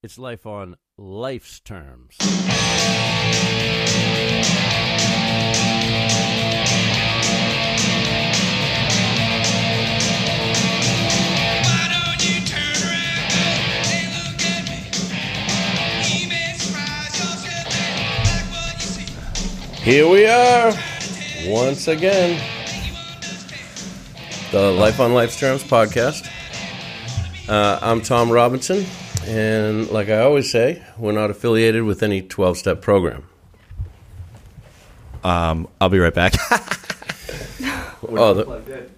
It's life on life's terms. Why don't you turn around and look at me? You may surprise yourself and like what you see. Here we are, once again. The Life on Life's Terms podcast. Uh, I'm Tom Robinson, and like I always say, we're not affiliated with any 12 step program. Um, I'll be right back. Oh, the,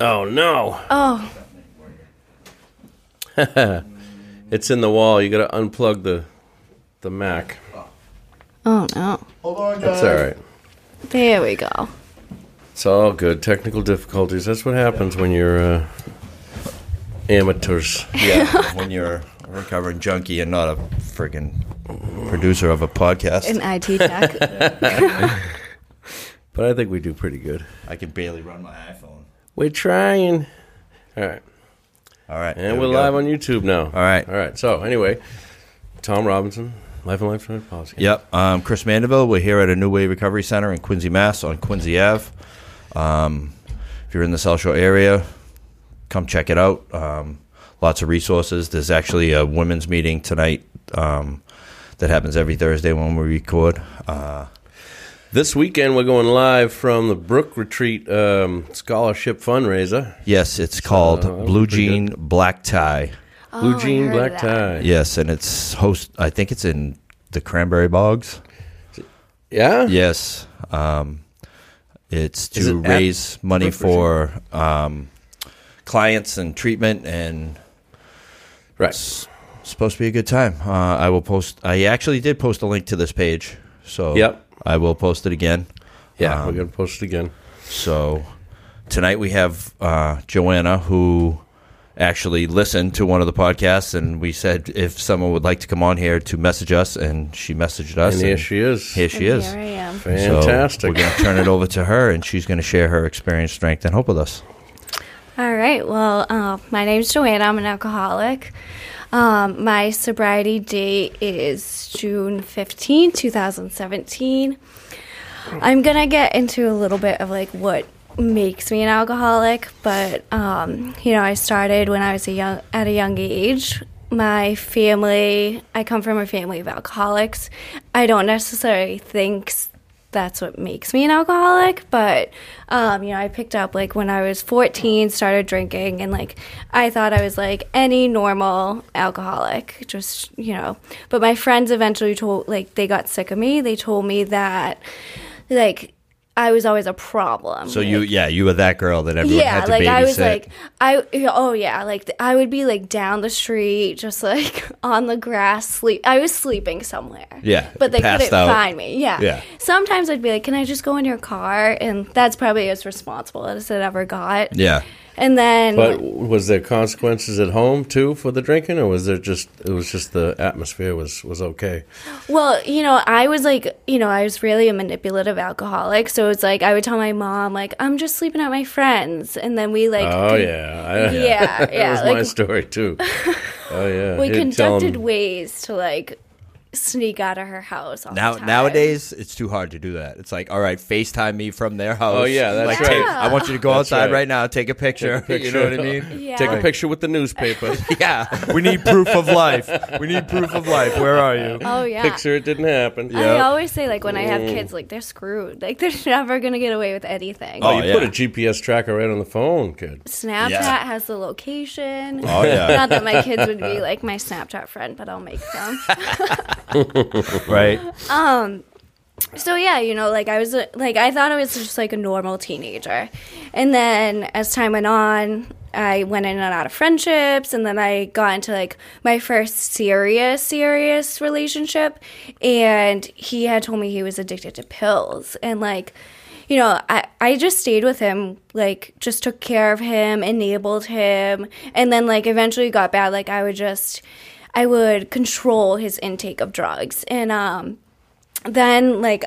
oh no. Oh, It's in the wall. You got to unplug the the Mac. oh no. Hold on, That's all right. There we go. It's all good. Technical difficulties. That's what happens when you're uh, amateurs. Yeah, when you're a recovering junkie and not a freaking producer of a podcast, An IT tech. But I think we do pretty good. I can barely run my iPhone. We're trying. All right. All right, And we're we live on YouTube now. All right. All right. So, anyway, Tom Robinson, Life on Life's Terms Podcast. Yep, um, Chris Mandeville. We're here at a New Way Recovery Center in Quincy, Mass, on Quincy Ave. Um, if you're in the South Shore area, come check it out. Um, lots of resources. There's actually a women's meeting tonight um, that happens every Thursday when we record. Uh, This weekend, we're going live from the Brook Retreat um, Scholarship Fundraiser. yes, it's called that was Blue pretty Jean Black Tie. Blue Oh, I Jean, Black Tie. Yes, and it's host. I think it's in the Cranberry Bogs. Yeah? Yes, um, it's to it at raise money for um, clients and treatment, and Right. it's supposed to be a good time. Uh, I will post. I actually did post a link to this page, so Yep. I will post it again. Yeah, Um, we're going to post it again. So tonight we have uh, Joanna who actually listened to one of the podcasts, and we said if someone would like to come on here to message us, and she messaged us. And here she is. Here she And is. Here I am. So Fantastic. we're going to turn it over to her, and she's going to share her experience, strength, and hope with us. All right. Well, uh, my name's Joanna. I'm an alcoholic. Um, my sobriety date is June 15, 2017. I'm going to get into a little bit of like what makes me an alcoholic, but um, you know, I started when I was a young at a young age. My family, I come from a family of alcoholics. I don't necessarily think that's what makes me an alcoholic, but um, you know, I picked up like when I was 14, started drinking, and like I thought I was like any normal alcoholic, just you know. But my friends eventually told, like, they got sick of me. They told me that, like, I was always a problem. So you, yeah, you were that girl that everyone yeah, had to like babysit. I was like I oh yeah, like I would be like down the street, just like on the grass, sleep. I was sleeping somewhere. Yeah, but they couldn't out. find me. Yeah, Yeah. Sometimes I'd be like, "Can I just go in your car?" And that's probably as responsible as it ever got. yeah. And then But was there consequences at home too for the drinking, or was there just it was just the atmosphere was was okay? Well, you know, I was like, you know, I was really a manipulative alcoholic. So it's like I would tell my mom, like, I'm just sleeping at my friends, and then we like, Oh con- yeah, I, Yeah, that yeah, was my story too. Oh yeah, we He'd conducted ways to like sneak out of her house. All Now the time. nowadays, it's too hard to do that. It's like, all right, FaceTime me from their house. Oh, yeah, that's like, right. take- I want you to go That's outside right. right. now, take a picture. Take a You know what I mean? Yeah. Take a picture with the newspaper. Yeah, we need proof of life. We need proof of life. Where are you? Oh yeah. Picture it didn't happen. I always say like when I have mm. kids, like they're screwed. Like they're never gonna get away with anything. Oh, Oh, you put a. GPS tracker right on the phone, kid. Snapchat Yeah. has the location. Oh yeah, Not that my kids would be like my Snapchat friend, but I'll make them. right. Um so yeah, you know, like I was like I thought I was just like a normal teenager, and then as time went on, I went in and out of friendships, and then I got into like my first serious, serious relationship, and he had told me he was addicted to pills, and like. You know, I, I just stayed with him, like, just took care of him, enabled him, and then, like, eventually got bad. Like, I would just, I would control his intake of drugs. And, um, then like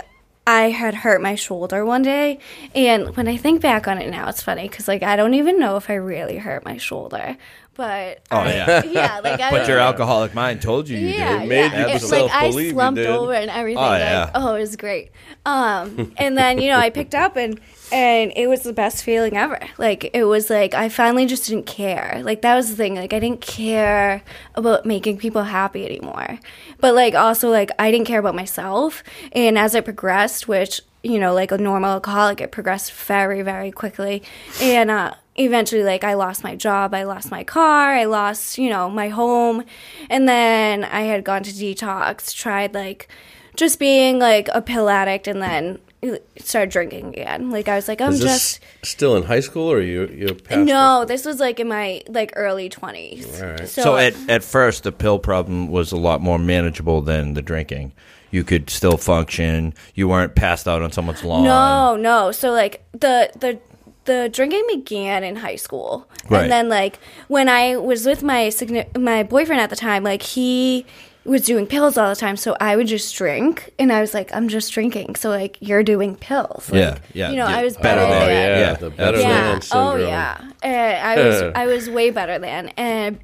I had hurt my shoulder one day, and when I think back on it now, it's funny because like I don't even know if I really hurt my shoulder, but Oh, I- yeah. yeah, like I But your alcoholic mind told you you yeah, did. made yeah. you like I slumped over and everything. Oh, like, yeah. oh, it was great. Um, and then you know I picked up and and it was the best feeling ever. Like it was like I finally just didn't care. Like that was the thing. Like I didn't care about making people happy anymore. But like also like I didn't care about myself. And as I progressed, which you know like a normal alcoholic, it progressed very very quickly. And uh, eventually like I lost my job, I lost my car, I lost, you know, my home. And then I had gone to detox, tried like just being like a pill addict and then started drinking again. Like I was like I'm Is this just still in high school, or you you past no, this was like in my like early 20s. All right. So at, at first, the pill problem was a lot more manageable than the drinking. You could still function. You weren't passed out on someone's lawn. No, no. So like the the the drinking began in high school, Right. and then like when I was with my signi- my boyfriend at the time, like he was doing pills all the time, so I would just drink, and I was like, I'm just drinking, so like you're doing pills, like, Yeah, yeah, You know, yeah, I was better better, than- Oh than. yeah, Yeah, the better. Yeah. than oh, syndrome. Oh yeah. And I was I was way better than and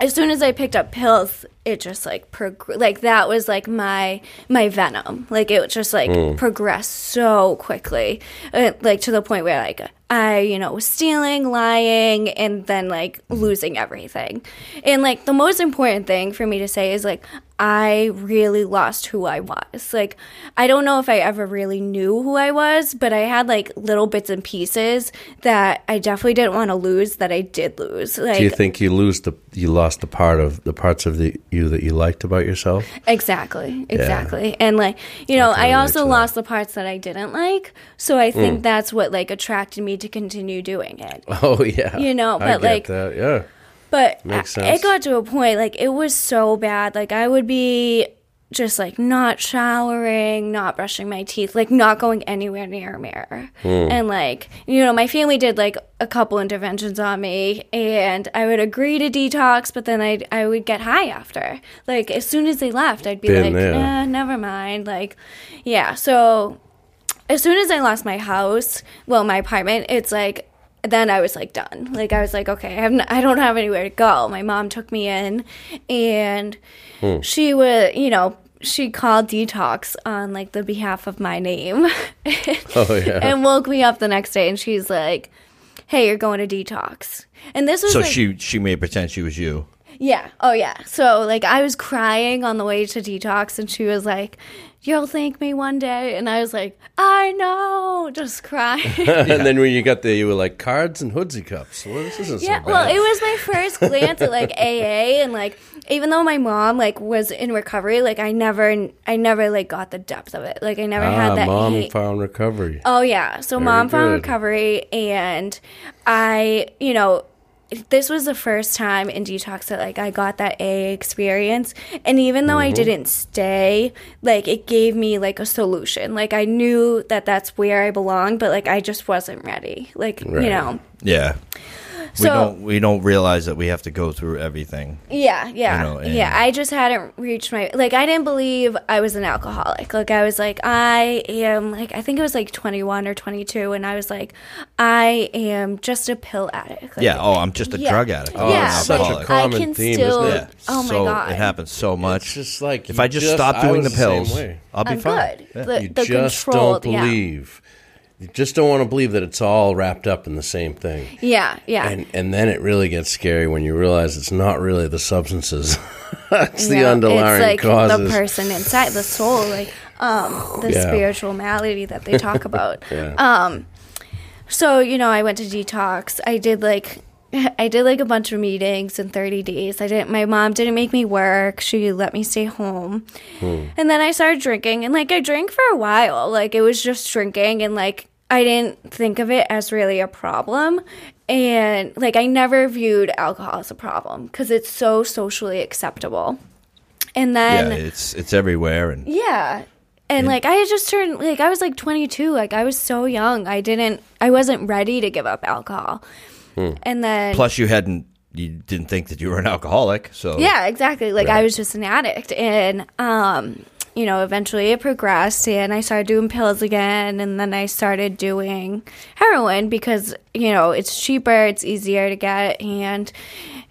as soon as I picked up pills, it just like prog- like that was like my my venom. Like it just like Hmm. progressed so quickly, uh, like to the point where like I you know was stealing, lying, and then like losing everything. And like the most important thing for me to say is like I really lost who I was. Like I don't know if I ever really knew who I was, but I had like little bits and pieces that I definitely didn't want to lose that I did lose. Like Do you think you lose the you lost the part of the parts of the you that you liked about yourself? Exactly, exactly. And like, you know, can I also lost the parts that I didn't like. So I Hmm. think that's what like attracted me to continue doing it. Oh yeah, You know, I but, like- that. Yeah, But Makes sense. it got to a point like it was so bad. Like I would be just like not showering, not brushing my teeth, like not going anywhere near a mirror. Hmm. And like, you know, my family did like a couple interventions on me and I would agree to detox, but then I I would get high after. Like as soon as they left, I'd be Been like, there. "Nah, never mind." Like, yeah. So as soon as I lost my house, well, my apartment, it's like then I was like done. Like I was like, okay, I have n- I don't have anywhere to go. My mom took me in, and Hmm. she would, you know, she called detox on like the behalf of my name, oh yeah. and woke me up the next day, and she's like, "Hey, you're going to detox." And this was So like, she she made pretend she was you. yeah. Oh, yeah. So, like, I was crying on the way to detox, and she was like, You'll thank me one day. And I was like, I know. Just crying. and then when you got there, you were like cards and hoodsie cups. Well, this isn't yeah. so bad. Well, it was my first glance at, like, AA. And, like, even though my mom, like, was in recovery, like, I never, I never, like, got the depth of it. Like, I never ah, had that. mom hate- found recovery. Oh yeah. So mom found recovery and I, you know, this was the first time in detox that like I got that AA experience. And even though I Mm-hmm. didn't stay, like it gave me like a solution. Like I knew that that's where I belong but like I just wasn't ready. Like, Right. you know. Yeah. We So- don't we don't realize that we have to go through everything. Yeah, yeah, You know, and- yeah. I just hadn't reached my like. I didn't believe I was an alcoholic. Like I was like, I am like I think it was like twenty one or twenty two, and I was like, I am just a pill addict. Like, Yeah. Oh, I'm just a Yeah. drug addict. Oh, yeah, it's such a alcoholic. I common can theme, still. isn't yeah. it? Oh my so god, It happens so much. It's just like if I just, stop doing the pills, way. I'll be I'm fine. good. Yeah. The, you the just don't yeah. believe. You just don't want to believe that it's all wrapped up in the same thing. Yeah, yeah. And and then it really gets scary when you realize it's not really the substances. it's the underlying it's like causes. the person inside the soul like um the Yeah. spiritual malady that they talk about Yeah. um so you know i went to detox i did like i did like a bunch of meetings in 30 days i didn't my mom didn't make me work she let me stay home Hmm. and then i started drinking and like i drank for a while like it was just drinking and like i didn't think of it as really a problem and like i never viewed alcohol as a problem because it's so socially acceptable and then Yeah, it's it's everywhere, and yeah. And like I had just turned like I was like 22, like I was so young. I didn't I wasn't ready to give up alcohol. And then plus you hadn't you didn't think that you were an alcoholic, so Yeah, exactly. Like I was just an addict and um you know, eventually it progressed and I started doing pills again and then I started doing heroin because, you know, it's cheaper, it's easier to get and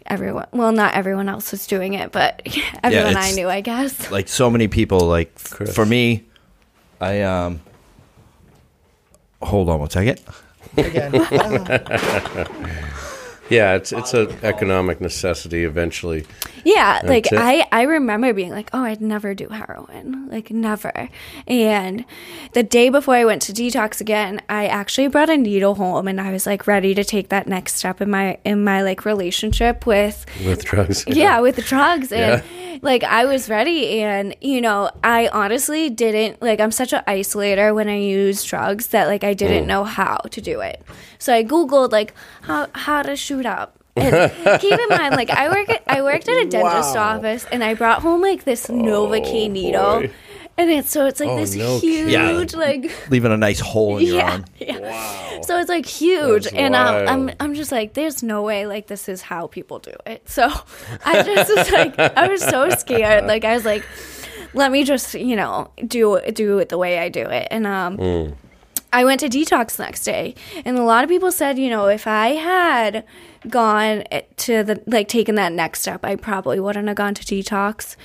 everyone. Well, not everyone else was doing it, but everyone I knew, I guess. like so many people like Chris. for me i um hold on one second Yeah, it's it's an economic necessity eventually. Yeah, like it. I I remember being like, "Oh, I'd never do heroin." Like never. And the day before I went to detox again, I actually brought a needle home and I was like ready to take that next step in my in my like relationship with With drugs. yeah, with the drugs and like I was ready and you know, I honestly didn't like I'm such an isolator when I use drugs that like I didn't mm. know how to do it. So I googled like how how to shoot up. And keep in mind like I work at, I worked at a dentist Wow. office and I brought home like this Novocaine needle. boy. And it's so it's like Oh, this no huge kidding. like leaving a nice hole in your yeah, arm yeah. So it's like huge, That's and um, I'm. I'm just like, there's no way like this is how people do it. So I just was like, I was so scared. Like I was like, let me just you know do do it the way I do it, and um. Mm. I went to detox the next day, and a lot of people said, you know, if I had gone eh, to the like taken that next step, I probably wouldn't have gone to detox.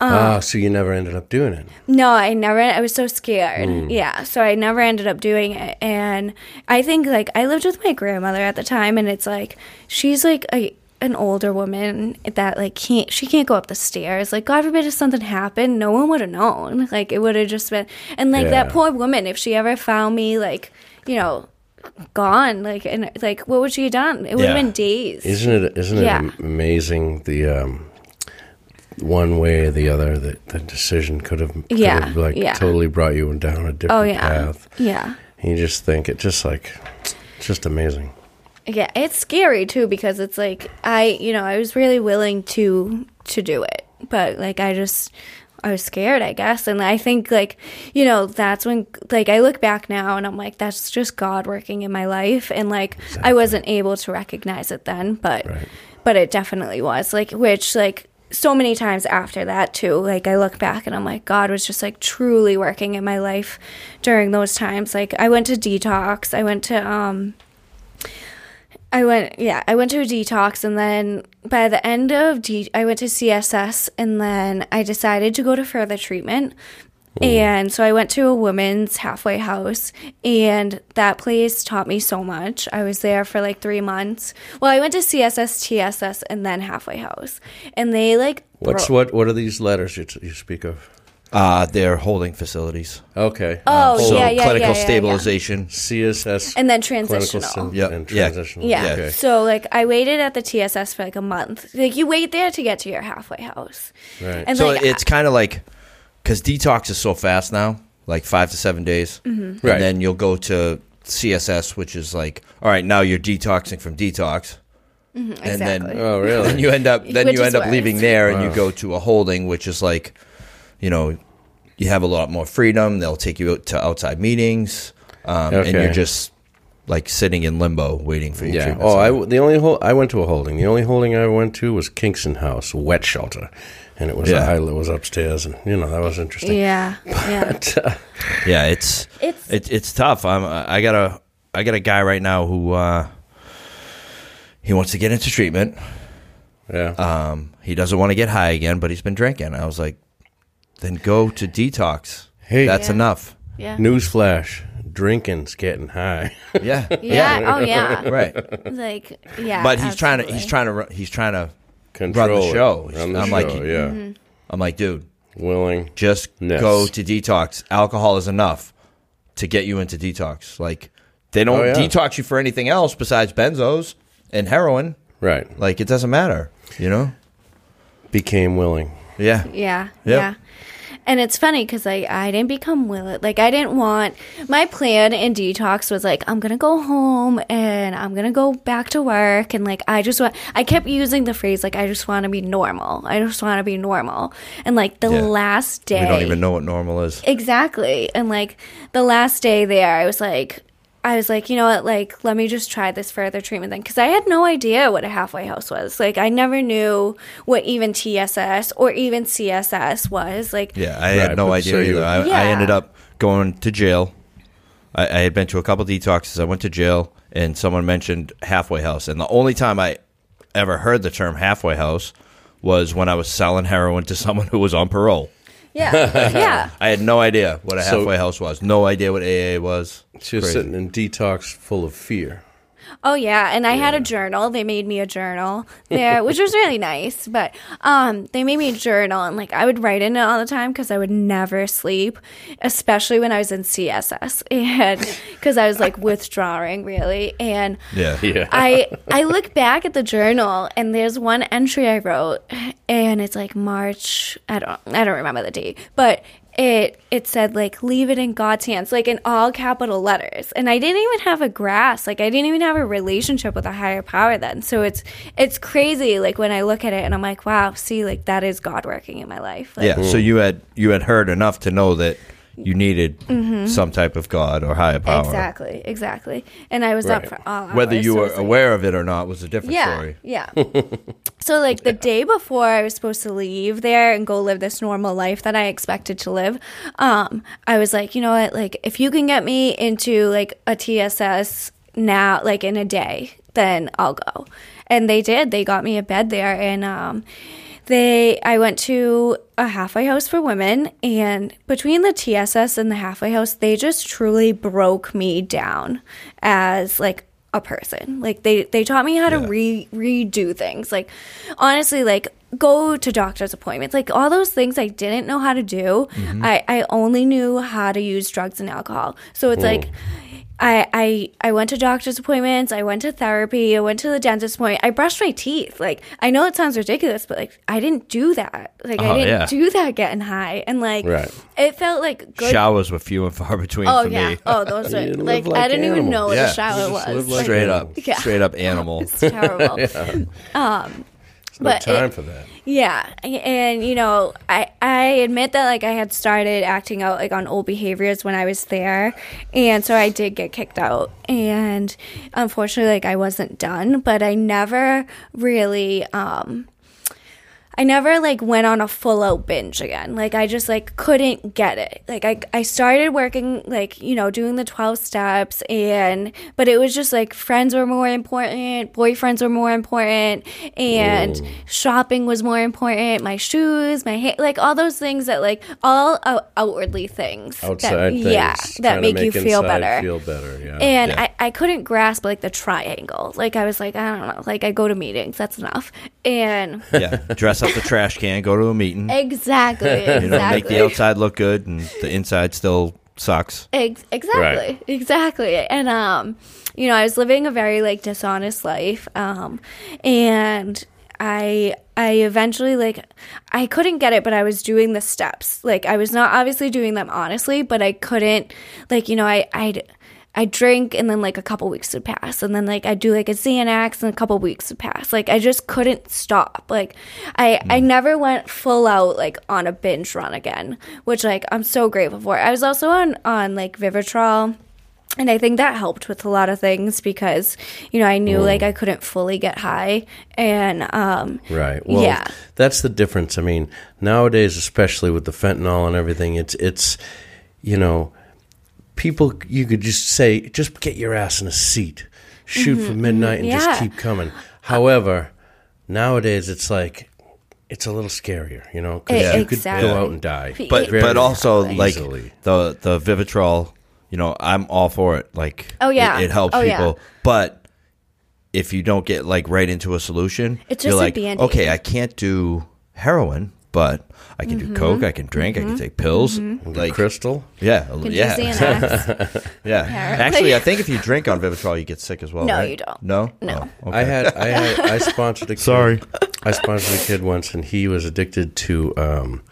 Um, ah, so you never ended up doing it. No, I never. I was so scared. Hmm. Yeah, so I never ended up doing it. And I think like I lived with my grandmother at the time, and it's like she's like a an older woman that like can't she can't go up the stairs. Like God forbid if something happened, no one would have known. Like it would have just been. And like that poor woman, if she ever found me, like you know, gone, like and like what would she have done? It would have Yeah. been days. Isn't it? Isn't Yeah. it amazing the um, one way or the other that the decision could have, could Yeah, have like yeah. totally brought you down a different oh yeah, path. yeah. And you just think it just like just amazing. Yeah, it's scary too because it's like I, you know, I was really willing to to do it, but like I just I was scared, I guess, and I think like you know that's when like I look back now and I'm like that's just God working in my life, and like I wasn't able to recognize it then, but Right. but it definitely was like which like so many times after that too like i look back and i'm like god was just like truly working in my life during those times. Like i went to detox. I went to um I went, yeah, I went to a detox, and then by the end of de- I went to CSS, and then I decided to go to further treatment. And so I went to a women's halfway house, and that place taught me so much. I was there for like three months. Well, I went to CSS, TSS, and then halfway house, and they like What's bro- what? What are these letters you, you speak of? Uh they're holding facilities Okay. Oh, so yeah, yeah, clinical yeah, yeah, yeah. stabilization CSS and then clinical transitional. sim- Yep. and Yeah. transitional. Yeah. Okay. So like I waited at the TSS for like a month. Like you wait there to get to your halfway house. Right. And so like it's kind of like because detox is so fast now like five to seven days Mm-hmm. Right. and then you'll go to css which is like all right now you're detoxing from detox and then exactly. Oh, really? then you end up then Which you is end up worse. leaving there and you go to a holding which is like you know you have a lot more freedom they'll take you out to outside meetings um, and you're just like sitting in limbo waiting for your Yeah. treatment Oh, I the only hol- I went to a holding. The only holding I went to was Kingston House, wet shelter, and it was Yeah. I it was upstairs, and you know that was interesting. Yeah. Yeah. Uh, yeah it's It's it, it's tough i'm i got a i got a guy right now who uh he wants to get into treatment yeah. Um, he doesn't want to get high again, but he's been drinking. I was like, then go to detox. Hey. that's Yeah. enough. yeah. Newsflash: drinking's getting high. Yeah, Yeah. Oh yeah. right. Like yeah. But he's trying to he's trying to ru- he's trying to. Control Run the show. Run the I'm show. like- yeah, mm-hmm. I'm like, dude, willing. just Yes. go to detox. Alcohol is enough to get you into detox. Like they don't Oh, yeah. detox you for anything else besides benzos and heroin. Right. Like it doesn't matter, you know. Became willing. Yeah, Yeah. Yep. Yeah. And it's funny because I, I didn't become willing. Like, I didn't want my plan in detox was like, I'm going to go home and I'm going to go back to work. And like, I just want, I kept using the phrase, like, I just want to be normal. I just want to be normal. And like, the Yeah. last day. we don't even know what normal is. Exactly. And like the last day there, I was like, I was like, you know what, like, let me just try this further treatment thing. Cause I had no idea what a halfway house was. Like, I never knew what even TSS or even CSS was. Like, Yeah, I Right, had no idea so either. I, I ended up going to jail. I, I had been to a couple detoxes. I went to jail, and someone mentioned halfway house, and the only time I ever heard the term halfway house was when I was selling heroin to someone who was on parole. Yeah, yeah. I had no idea what a So- halfway house was. No idea what AA was. She was Crazy. sitting in detox full of fear. Oh yeah, and I had a journal. They made me a journal there, which was really nice. But um, they made me a journal, and like I would write in it all the time because I would never sleep, especially when I was in CSS, and because I was like withdrawing really. And Yeah. Yeah. I I look back at the journal, and there's one entry I wrote, and it's like March. I don't I don't remember the date, but it it said like leave it in God's hands, like in all capital letters. And I didn't even have a grasp, like I didn't even have a relationship with a higher power then. So it's it's crazy, like when I look at it and I'm like, wow, see, like that is God working in my life. Like, Yeah. So mm. you had you had heard enough to know that you needed some type of God or higher power. Mm-hmm. Exactly, exactly. And I was up for all Whether you so were like- aware of it or not was a different yeah, story. Yeah. so like the day before I was supposed to leave there and go live this normal life that I expected to live, um, I was like, you know what, like if you can get me into like a TSS now, like in a day, then I'll go. And they did. They got me a bed there and um they I went to a halfway house for women and between the TSS and the halfway house they just truly broke me down as like a person. Like they they taught me how to Yeah. re redo things. Like honestly like go to doctor's appointments. Like all those things I didn't know how to do. Mm-hmm. I I only knew how to use drugs and alcohol. So it's like I, I I went to doctor's appointments. I went to therapy. I went to the dentist appointment. I brushed my teeth. Like I know it sounds ridiculous, but like I didn't do that. Like I uh-huh, didn't yeah. do that getting high, and like Right. it felt like good. Showers were few and far between oh for yeah. me. Oh those are You like, live like I didn't even animals. know what Yeah. a shower You just was. live like Straight up. Yeah. Straight up animal. It's terrible. Um, No But time it- for that. Yeah, and you know, I I admit that like I had started acting out like on old behaviors when I was there, and so I did get kicked out, and unfortunately, like I wasn't done, but I never really um I never like went on a full out binge again. Like I just like couldn't get it. Like I I started working like, you know, doing the 12 steps and but it was just like friends were more important, boyfriends were more important and shopping was more important, my shoes, my hair, like all those things that like all out- outwardly things. that- Outside things. Yeah, that to make you feel better. Feel better. Yeah. And Yeah. I, I couldn't grasp like the triangle. Like I was like, I don't know. Like I go to meetings, that's enough. And yeah. Dress up the trash can, go to a meeting. exactly, exactly. You know, make the outside look good and the inside still sucks. Ex- exactly, Right. exactly. And um, you know, I was living a very like dishonest life. Um, and I I eventually like I couldn't get it, but I was doing the steps. Like I was not obviously doing them honestly, but I couldn't like you know I I'd. I drink and then like a couple weeks would pass and then like I'd do like a Xanax and a couple weeks would pass. Like I just couldn't stop. Like I I never went full out like on a binge run again, which like I'm so grateful for. I was also on on like Vivitrol and I think that helped with a lot of things because you know I knew like I couldn't fully get high and um Right. Well, yeah that's the difference. I mean, nowadays, especially with the fentanyl and everything, it's it's you know, people you could just say, just get your ass in a seat, shoot for midnight, and just Mm-hmm. Keep coming. However, nowadays it's like it's a little scarier, you know, because E- you could exactly. go out and die. But Very but also like easily. the the Vivitrol, you know, I'm all for it. Like Oh, yeah. it, it helps Oh, yeah. people. But if you don't get like right into a solution, It's you're just a like, Band-Aid. okay, I can't do heroin, but I can Mm-hmm. do coke, I can drink, I can take pills. Like Crystal. yeah, Can yeah. Xanax. Yeah. Apparently. Actually, I think if you drink on Vivitrol, you get sick as well. No, right? you don't. No, No. Oh, okay. I had I had I sponsored a kid. Sorry. I sponsored a kid once, and he was addicted to um,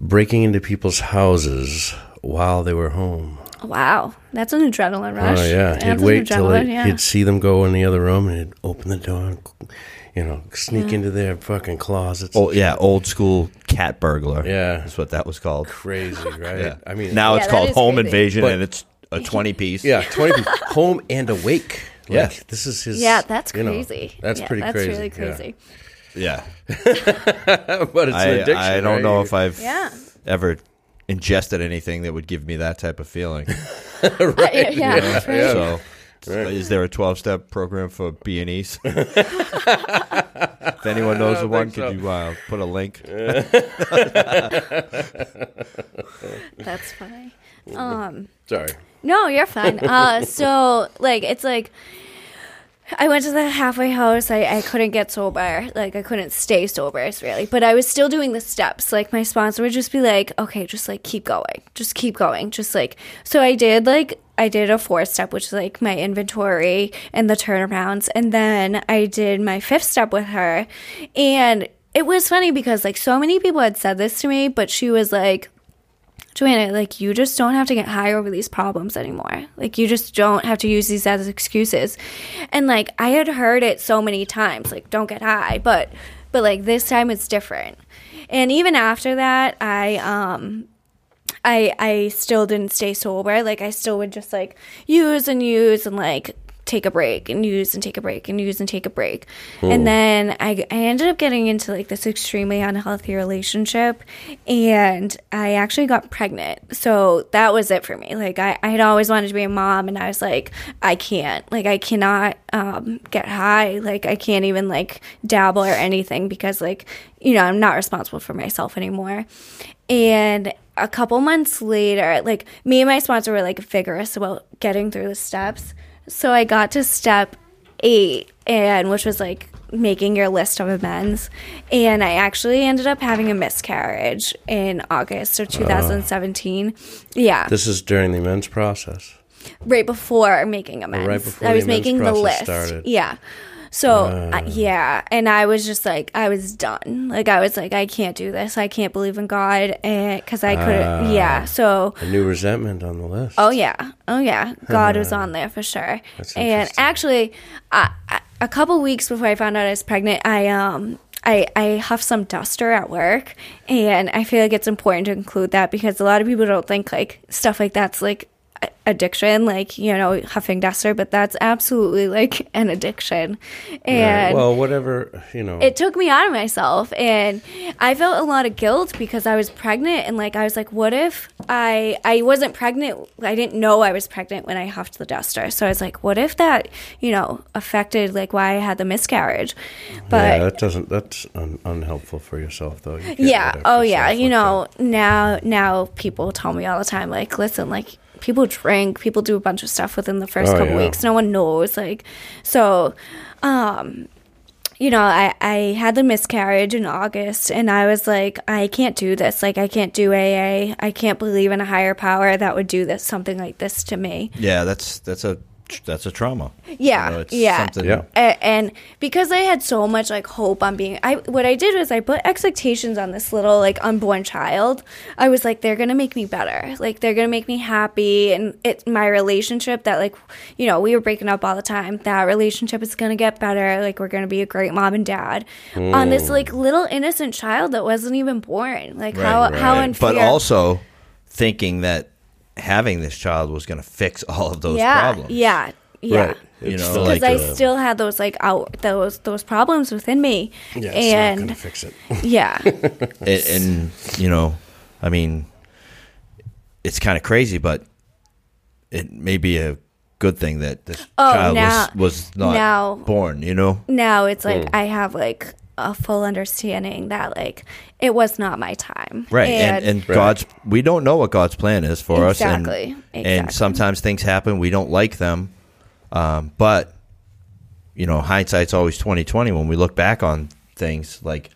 breaking into people's houses while they were home. wow, that's an adrenaline rush. Oh yeah, That's he'd an wait till adrenaline, they, yeah. he'd see them go in the other room, and he'd open the door, and, you know, sneak into their fucking closets. Oh yeah, old school cat burglar. Yeah. that's what that was called. crazy, right? Yeah. I mean, now Yeah, it's that called is home crazy. invasion, But- and it's a twenty piece. yeah, twenty people home and awake. Like, Yeah. this is his. yeah, that's you know, crazy. that's Yeah, pretty that's crazy. really yeah. crazy. yeah. but it's I, an addiction. I don't right? know if I've Yeah. ever ingested anything that would give me that type of feeling. Uh, yeah, yeah, that's right. So Is there a twelve-step program for B and E's? if anyone knows I the one, think could you uh, put a link? That's funny. Um, Sorry. no, you're fine. Uh, so like it's like I went to the halfway house. I, I couldn't get sober. Like I couldn't stay sober, really. But I was still doing the steps. Like my sponsor would just be like, "Okay, just like keep going. Just keep going. Just like." So I did like I did a four step, which is like my inventory and the turnarounds, and then I did my fifth step with her, and it was funny because like so many people had said this to me, but she was like. Joanna, like you just don't have to get high over these problems anymore. Like you just don't have to use these as excuses. And like I had heard it so many times, like don't get high, but but like this time it's different. And even after that, I um I I still didn't stay sober. Like I still would just like use and use and like take a break and use and take a break and use and take a break. And then I I ended up getting into like this extremely unhealthy relationship and I actually got pregnant. So that was it for me. Like I, I had always wanted to be a mom and I was like, I can't. Like I cannot um get high. Like I can't even like dabble or anything because like, you know, I'm not responsible for myself anymore. And a couple months later, like me and my sponsor were like vigorous about getting through the steps. So I got to step eight, and which was like making your list of amends. And I actually ended up having a miscarriage in August of 2017. yeah, This is during the amends process. right before making amends. right before I was amends making the list. started. Yeah. So uh, yeah, and I was just like, I was done. Like I was like, I can't do this. I can't believe in God, and because I couldn't. yeah. So A new resentment on the list. Oh yeah, oh yeah. God was on there for sure. And actually, I, I, a couple weeks before I found out I was pregnant, I um. I, I huff some duster at work and I feel like it's important to include that because a lot of people don't think like stuff like that's like addiction like you know huffing duster but that's absolutely like an addiction Right. and well, whatever you know. it took me out of myself and i felt a lot of guilt because i was pregnant and like i was like what if i i wasn't pregnant i didn't know i was pregnant when i huffed the duster so i was like what if that you know affected like why i had the miscarriage but yeah, that doesn't. That's un, unhelpful for yourself, though. You yeah oh yeah you like know now now people tell me all the time like listen like people drink people do a bunch of stuff within the first Oh, couple yeah. weeks no one knows like so um you know I, I had the miscarriage in august and i was like i can't do this like i can't do aa i can't believe in a higher power that would do this something like this to me Yeah, that's that's a that's a trauma. yeah You know, it's yeah something- Yeah. a- and because I had so much like hope on being I what I did was I put expectations on this little like unborn child. I was like they're going to make me better. Like they're going to make me happy and it my relationship that like you know, we were breaking up all the time. That relationship is going to get better. Like we're going to be a great mom and dad on this hmm. like little innocent child that wasn't even born. Like how Right, how right. unfair. But also thinking that having this child was going to fix all of those yeah, problems. Yeah. Yeah. Right. You It's know, still because like, I still had those like out those those problems within me, Yeah, and gonna fix it. yeah, and, and you know, I mean, it's kind of crazy, but it may be a good thing that this Oh, child now- was, was not now- born. You know, now it's like Hmm. I have like a full understanding that like it was not my time, right? And, and, Right. God's we don't know what God's plan is for us, Exactly, and, and exactly. sometimes things happen we don't like them, um, but you know, hindsight's always twenty twenty. When we look back on things, like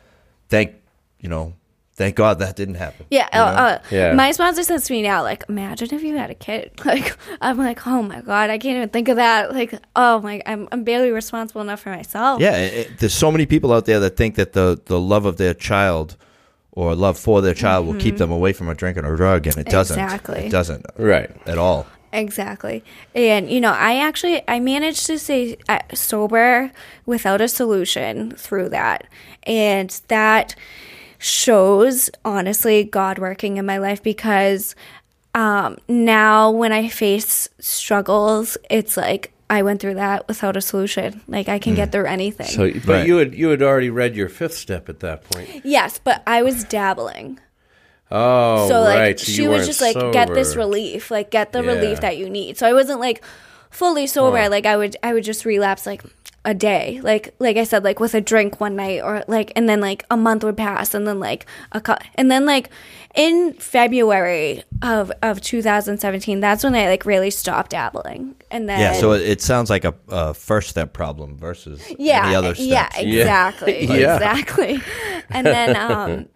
thank you know, thank God that didn't happen. yeah, uh, uh, Yeah. my sponsor says to me now, like, imagine if you had a kid. Like, I'm like, oh my god, I can't even think of that. Like, oh my, I'm I'm barely responsible enough for myself. Yeah, it, it- there's so many people out there that think that the the love of their child or love for their child will keep them away from a drink or a drug, and it doesn't. Mm-hmm. Exactly. It doesn't Right. at all. Exactly. And you know, I actually I managed to stay uh, sober without a solution through that. And that shows honestly God working in my life because um now when I face struggles, it's like I went through that without a solution. Like I can get through anything. So, but Right. you had you had already read your fifth step at that point. yes, but I was dabbling. Oh, so like right. So she you was just like get this relief like get the Yeah. relief that you need so i wasn't like fully sober, like I would I would just relapse like a day, like like I said, like with a drink one night, or like and then like a month would pass, and then like a cu- and then like in February of of 2017, that's when I like really stopped dabbling, and then Yeah, so it, it sounds like a, a first step problem versus yeah, any other steps. yeah, exactly, Yeah. exactly. And then, um,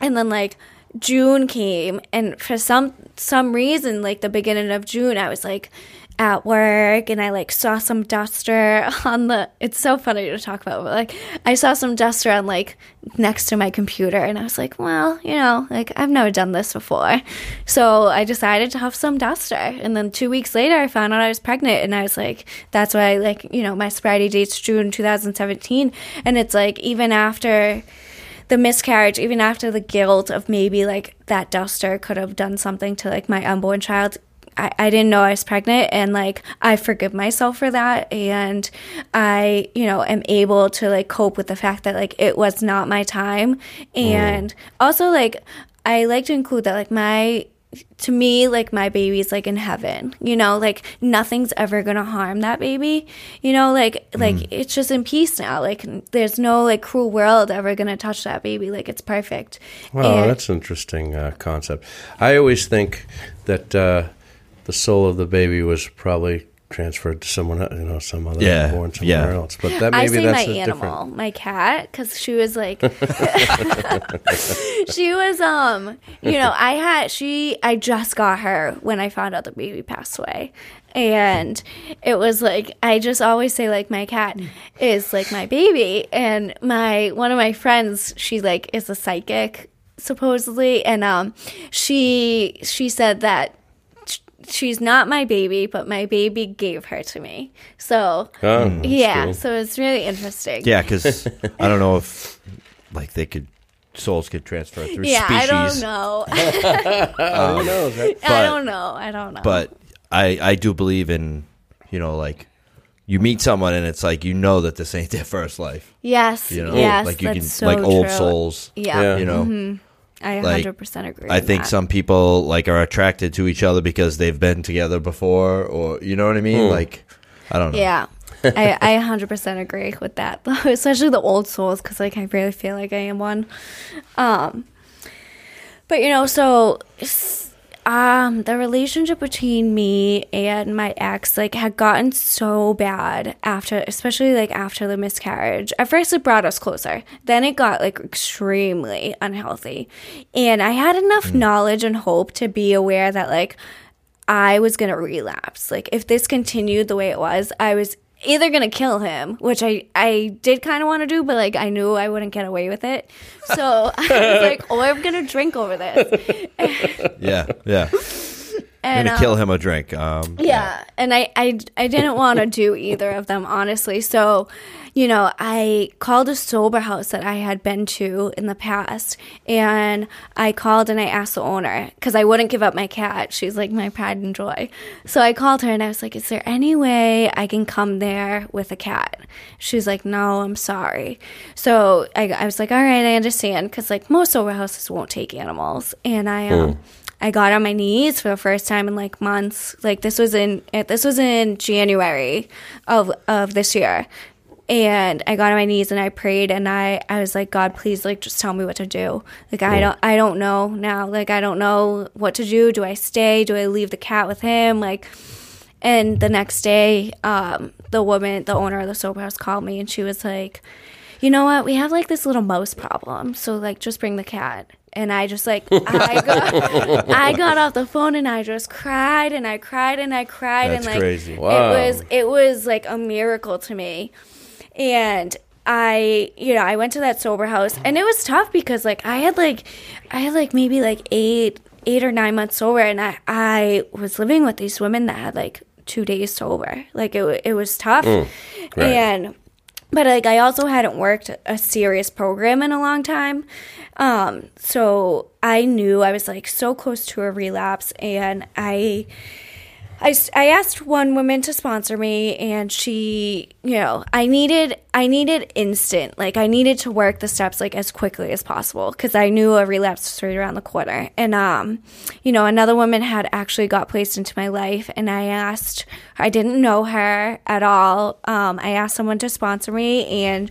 and then like June came, and for some some reason, like the beginning of June, I was like at work, and I like saw some duster on the. It's so funny to talk about, but like I saw some duster on like next to my computer, and I was like, well, you know, like I've never done this before, so I decided to have some duster, and then two weeks later, I found out I was pregnant, and I was like, that's why, like, you know, my sobriety date's June 2017, and it's like even after the miscarriage, even after the guilt of maybe like that duster could have done something to like my unborn child. I, I didn't know I was pregnant and like I forgive myself for that and I, you know, am able to like cope with the fact that like it was not my time. And also like I like to include that like my to me like my baby's like in heaven you know? Like nothing's ever gonna harm that baby you know? Like like it's just in peace now. Like there's no like cruel world ever gonna touch that baby. Like it's perfect. Well And- that's an interesting uh, concept. I always think that uh, the soul of the baby was probably transferred to someone, el- you know, some other Yeah, born somewhere yeah. else. But that maybe I say that's my a animal, different. my cat, because she was like, she was um, you know, I had she, I just got her when I found out the baby passed away, and it was like I just always say like my cat is like my baby, and my one of my friends, she like is a psychic supposedly, and um, she she said that she's not my baby, but my baby gave her to me. So Oh, yeah, cool. so it's really interesting. Yeah, because I don't know if like they could souls could transfer through species. Yeah, species. I don't know. Who knows, right? I don't know. I don't know. But I I do believe in you know like you meet someone and it's like you know that this ain't their first life. yes, You know, yes, like you that's can so like old true. souls. Yeah, Yeah. You know, Mm-hmm. I like, 100% agree. I think that. some people like are attracted to each other because they've been together before, or you know what I mean. Like I don't know. Yeah. I, I 100% agree with that, though, especially the old souls, because like I really feel like I am one. Um, but you know, so s- um, the relationship between me and my ex like had gotten so bad after, especially like after the miscarriage. At first, it brought us closer. Then it got like extremely unhealthy, and I had enough knowledge and hope to be aware that like I was gonna relapse. Like if this continued the way it was, I was either gonna kill him, which I I did kind of want to do, but like I knew I wouldn't get away with it. So I was like, oh, I'm gonna drink over this. yeah, yeah. And gonna um, kill him a drink. Um, yeah, and I I, I didn't want to do either of them honestly. So, you know, I called a sober house that I had been to in the past, and I called and I asked the owner because I wouldn't give up my cat. She's like my pride and joy. So I called her and I was like, "Is there any way I can come there with a cat?" She's like, "No, I'm sorry." So I, I was like, "All right, I understand," because like most sober houses won't take animals, and I um. I got on my knees for the first time in like months. Like this was in eh, this was in January of of this year. And I got on my knees and I prayed and I, I was like, God, please like just tell me what to do. Like I don't I don't know now. Like I don't know what to do. Do I stay? Do I leave the cat with him? Like and the next day, um, the woman, the owner of the sober house called me and she was like, you know what? We have like this little mouse problem. So like just bring the cat. And I just like I got I got off the phone and I just cried and I cried and I cried That's and like crazy. Wow. it was it was like a miracle to me. And I, you know, I went to that sober house and it was tough because like I had like I had like maybe like eight eight or nine months sober and I I was living with these women that had like two days sober. Like it it was tough. Mm, right. And but like I also hadn't worked a serious program in a long time. Um so I knew I was like so close to a relapse and I I, I asked one woman to sponsor me and she you know i needed i needed instant like i needed to work the steps like as quickly as possible because i knew a relapse was right around the corner. And um you know another woman had actually got placed into my life and i asked i didn't know her at all. Um i asked someone to sponsor me and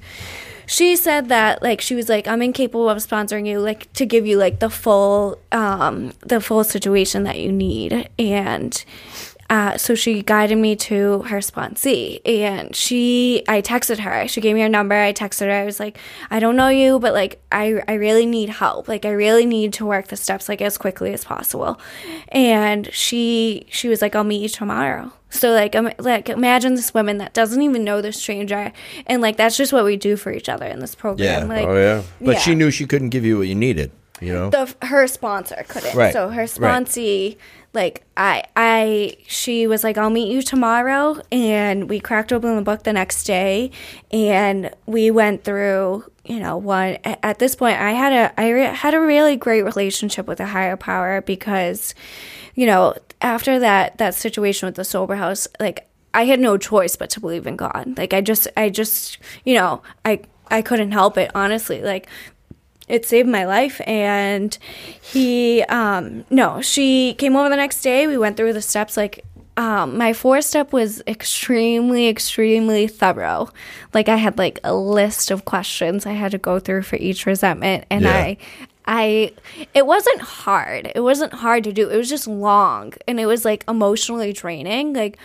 she said that like she was like i'm incapable of sponsoring you like to give you like the full um the full situation that you need. And uh, so she guided me to her sponsee and she i texted her she gave me her number i texted her i was like i don't know you but like i i really need help like i really need to work the steps like as quickly as possible and she she was like i'll meet you tomorrow so like um, like imagine this woman that doesn't even know this stranger and like that's just what we do for each other in this program Yeah. like Oh yeah. But yeah. she knew she couldn't give you what you needed. You know. the her sponsor couldn't. Right, So her right. Like I, I, she was like, "I'll meet you tomorrow," and we cracked open the book the next day, and we went through. You know, one at this point, I had a I re- had a really great relationship with a higher power because, you know, after that that situation with the sober house, like I had no choice but to believe in God. Like I just, I just, you know, I I couldn't help it. Honestly, like it saved my life and he um no she came over the next day we went through the steps like um my four step was extremely extremely thorough like i had like a list of questions i had to go through for each resentment and Yeah. i I it wasn't hard. It wasn't hard to do. It was just long and it was like emotionally draining. Like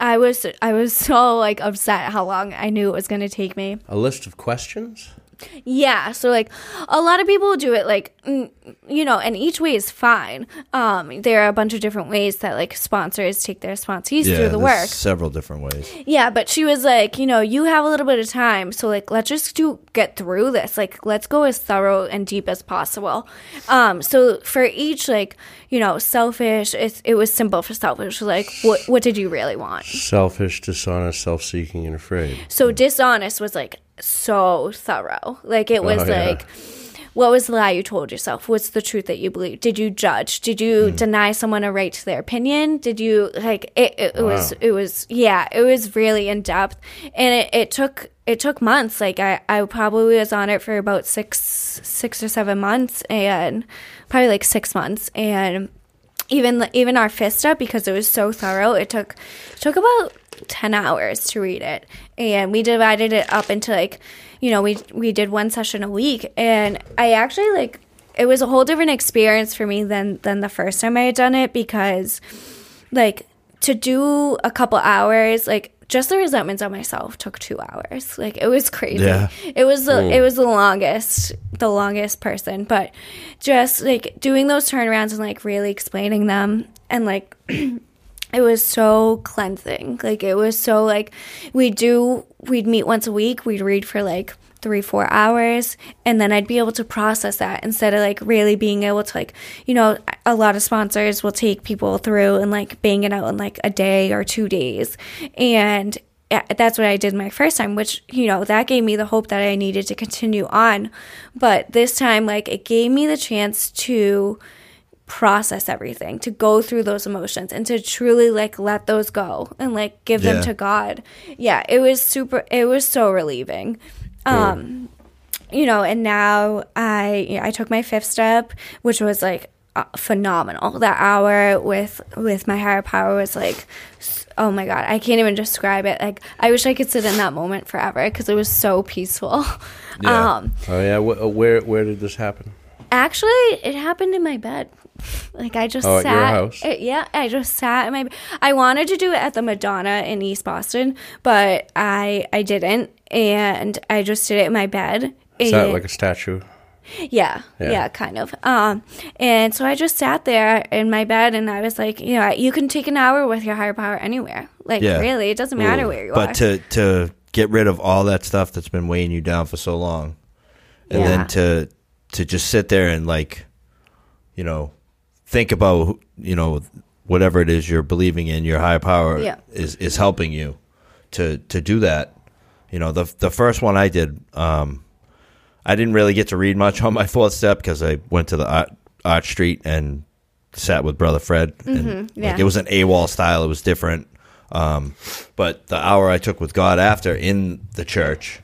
I was I was so like upset how long I knew it was going to take me. A list of questions. Yeah, so like a lot of people do it like mm, you know, and each way is fine. Um there are a bunch of different ways that like sponsors take their sponsees yeah, through the work. Several different ways. Yeah, but she was like, you know, you have a little bit of time, so like let's just do get through this. Like let's go as thorough and deep as possible. Um so for each like, you know, selfish, it, it was simple for selfish like what what did you really want? Selfish, dishonest, self-seeking, and afraid. So dishonest was like so thorough. Like it oh, was Oh, yeah. like what was the lie you told yourself? What's the truth that you believe? Did you judge? Did you hmm. deny someone a right to their opinion? Did you like it? It, it was it was yeah, it was really in depth, and it, it took it took months. Like I I probably was on it for about six six or seven months, and probably like six months, and even even our fist up because it was so thorough it took took about 10 hours to read it. And we divided it up into like you know we we did one session a week. And i actually like it was a whole different experience for me than than the first time i had done it because like to do a couple hours like just the resentments on myself took two hours. Like it was crazy. Yeah. it was the it was the longest the longest person. But just like doing those turnarounds and like really explaining them and like it was so cleansing like it was so like we do we'd meet once a week we'd read for like three four hours and then i'd be able to process that instead of like really being able to like you know a lot of sponsors will take people through and like bang it out in like a day or two days and that's what I did my first time, which, you know, that gave me the hope that I needed to continue on. But this time, like, it gave me the chance to process everything, to go through those emotions and to truly, like, let those go and, like, give Yeah. them to God. Yeah, it was super, it was so relieving. Um, you know, and now I, you know, I took my fifth step, which was like uh, phenomenal. That hour with with my higher power was like, oh my god, I can't even describe it. Like, I wish I could sit in that moment forever because it was so peaceful. Yeah. Um, Oh yeah. Where where did this happen? actually, it happened in my bed. Like I just Oh, at sat. your house? uh, yeah, I just sat in my. b- I wanted to do it at the Madonna in East Boston, but I I didn't, and I just did it in my bed. Is that like a statue? Yeah, Yeah. yeah, kind of. Um, and so I just sat there in my bed, and I was like, you know, you can take an hour with your higher power anywhere. Like, Yeah. really, it doesn't matter where you but are. But to to get rid of all that stuff that's been weighing you down for so long, and Yeah. then to to just sit there and like, you know, think about you know whatever it is you're believing in, your higher power Yeah. is is helping you to to do that. You know, the the first one I did, um, I didn't really get to read much on my fourth step because I went to the Arch, Arch Street and sat with brother Fred, and Mm-hmm. yeah. like, it was an AWOL style. It was different. Um, but the hour I took with God after in the church,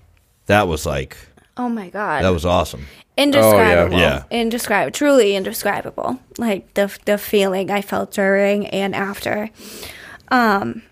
that was like Oh my god. that was awesome. indescribable. Oh, yeah. Indescribable. Truly indescribable. Like the the feeling I felt during and after. Um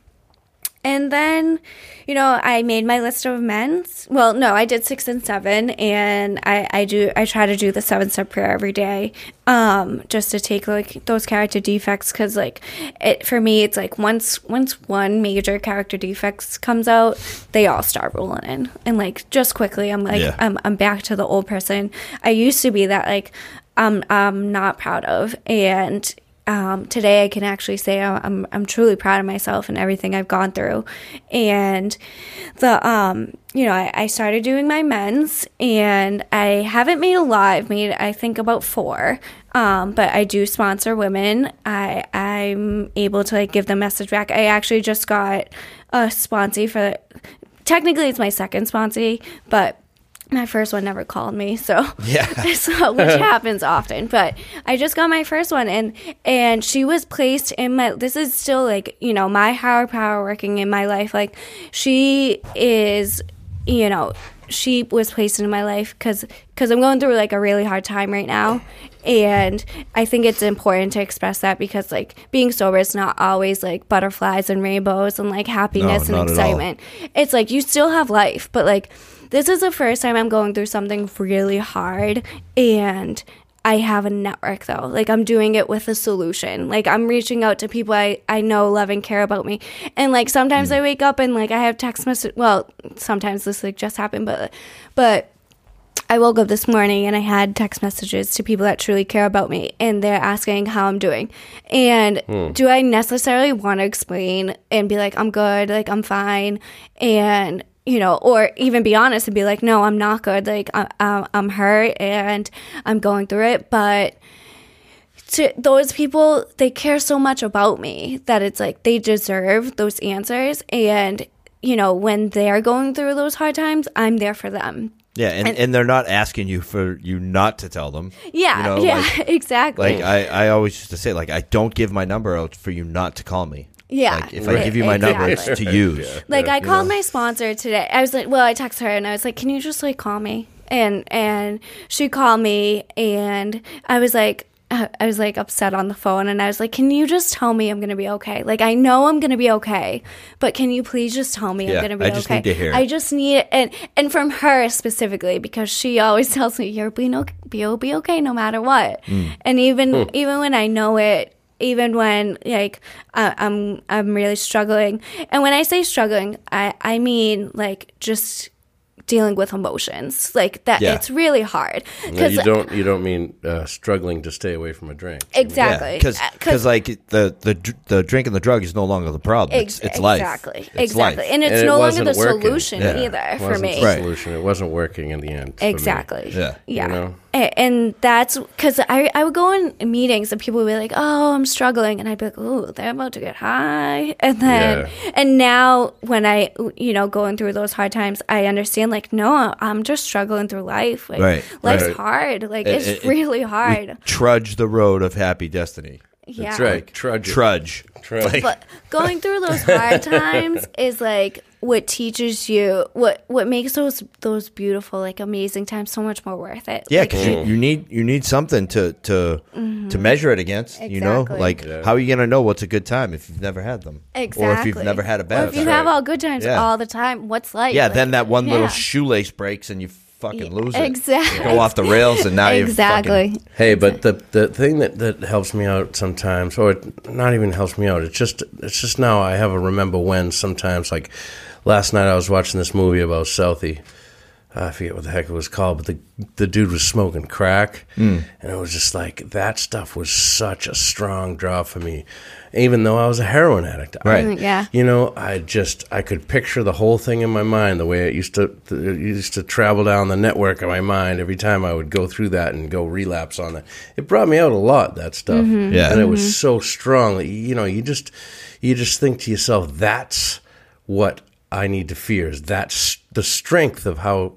and then, you know, I made my list of amends. Well, no, I did six and seven, and I, I do I try to do the seven step prayer every day, um, just to take like those character defects because like it for me it's like once once one major character defects comes out, they all start rolling in, and like just quickly I'm like Yeah. I'm I'm back to the old person I used to be that like I'm I'm not proud of, and um, today I can actually say I'm, I'm truly proud of myself and everything I've gone through, and the um you know I, I started doing my amends and I haven't made a lot. I've made I think about four, um, but I do sponsor women. I I'm able to like give them message back. I actually just got a sponsee for technically it's my second sponsee, but my first one never called me, so Yeah. so, uh, which happens often. But I just got my first one, and and she was placed in my. This is still like you know my higher power working in my life. Like she is, you know, she was placed in my life because because I'm going through like a really hard time right now. And I think it's important to express that because, like, being sober is not always like butterflies and rainbows and like happiness No, and not at all. excitement. It's like you still have life, but like this is the first time I'm going through something really hard and I have a network though. Like I'm doing it with a solution. Like I'm reaching out to people I, I know love and care about me. And like sometimes I mm. wake up and like I have text message well, sometimes this like just happened, but but I woke up this morning and I had text messages to people that truly care about me and they're asking how I'm doing. And hmm. do I necessarily want to explain and be like, I'm good, like I'm fine, and you know, or even be honest and be like, no, I'm not good, like I, I, I'm hurt and I'm going through it, but to those people they care so much about me that it's like they deserve those answers and you know when they're going through those hard times i'm there for them Yeah, and, And- and, they're not asking you for you not to tell them. yeah You know, yeah like- exactly Like I, I always used to say, like I don't give my number out for you not to call me. Yeah, Like if I give you my number, it's to use. like I called my sponsor today. I was like, well, I texted her and I was like, can you just like call me? And and she called me and I was like. uh, I was like upset on the phone and I was like, Can you just tell me I'm gonna be okay? Like I know I'm gonna be okay, but can you please just tell me Yeah, I'm gonna be I just okay? need to hear. I just need it and and from her specifically because she always tells me you're being okay, you'll be okay no matter what. Mm. And even even when I know it, even when like uh, I'm I'm really struggling, and when I say struggling, I I mean like just dealing with emotions like that. Yeah. It's really hard No, you don't. You don't mean uh, struggling to stay away from a drink. exactly because Uh, because like the the the drink and the drug is no longer the problem. It's, ex- it's life. exactly It's exactly, life. and it's And it no longer the working. solution Yeah. either It for wasn't me. the Right. solution. It wasn't working in the end. for me. Exactly. Yeah. Yeah. You know? And that's because I, I would go in meetings and people would be like, oh, I'm struggling. And I'd be like, oh, they're about to get high. And then, and now when I, you know, going through those hard times, I understand like, no, I'm just struggling through life. Like, Right. life's Right. hard. Like, It- it's it- it- really hard. Trudge the road of happy destiny. Yeah. That's right. Trudge. it. Trudge. Trudge. Like, But going through those hard times is like what teaches you what what makes those those beautiful like amazing times so much more worth it. yeah, Like, because you, you need you need something to to to measure it against. You know, Mm-hmm. Like Yeah. how are you gonna know what's a good time if you've never had them, Exactly. or if you've never had a Or bad if you time? have all good times Yeah. all the time, what's life? yeah, Like, then that one little shoelace breaks and you fucking lose it. Exactly. Go off the rails and now you exactly. Hey, but the the thing that, that helps me out sometimes, or it not even helps me out, it's just it's just now I have a remember when sometimes. Like last night, I was watching this movie about Southie. I forget what the heck it was called, but the the dude was smoking crack, mm. and it was just like that stuff was such a strong draw for me, even though I was a heroin addict. Right. Mm, yeah. you know, I just I could picture the whole thing in my mind the way it used to it used to travel down the network of my mind every time I would go through that and go relapse on it. It brought me out a lot that stuff, mm-hmm. Yeah. and it was mm-hmm. so strong. that, You know, you just you just think to yourself, that's what I need to fear. Is that's the strength of how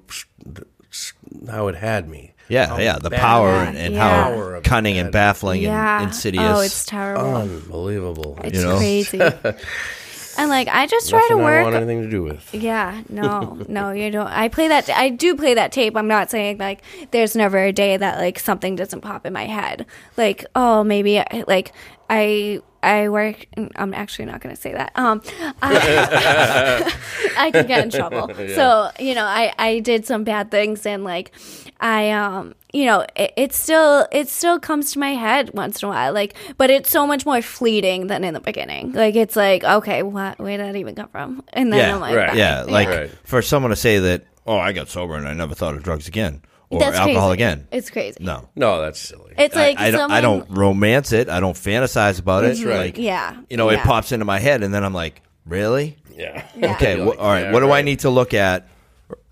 how it had me. Yeah, yeah, the power and, and Yeah. how Power cunning and baffling yeah. and insidious. Oh, it's terrible. Unbelievable. it's you know? crazy. and like I just try Nothing to I work. want anything to do with. Yeah, no, no, you don't. I play that. I do play that tape. I'm not saying like there's never a day that like something doesn't pop in my head. Like, oh, maybe like I I work. I'm actually not going to say that. Um, I, I could get in trouble. So you know, I I did some bad things and like I um you know it, it still it still comes to my head once in a while like but it's so much more fleeting than in the beginning like it's like okay what where did that even come from and then yeah, I'm like right. yeah, like Right. for someone to say that, oh, I got sober and I never thought of drugs again or That's alcohol crazy. again. It's crazy. No, No, that's silly. It's like I, I don't. I someone- don't romance it. I don't fantasize about it. That's right. Like, Yeah. you know, it yeah. pops into my head, and then I'm like, really? yeah. Yeah. Okay, You're wh- all right. yeah, what do I right. need to look at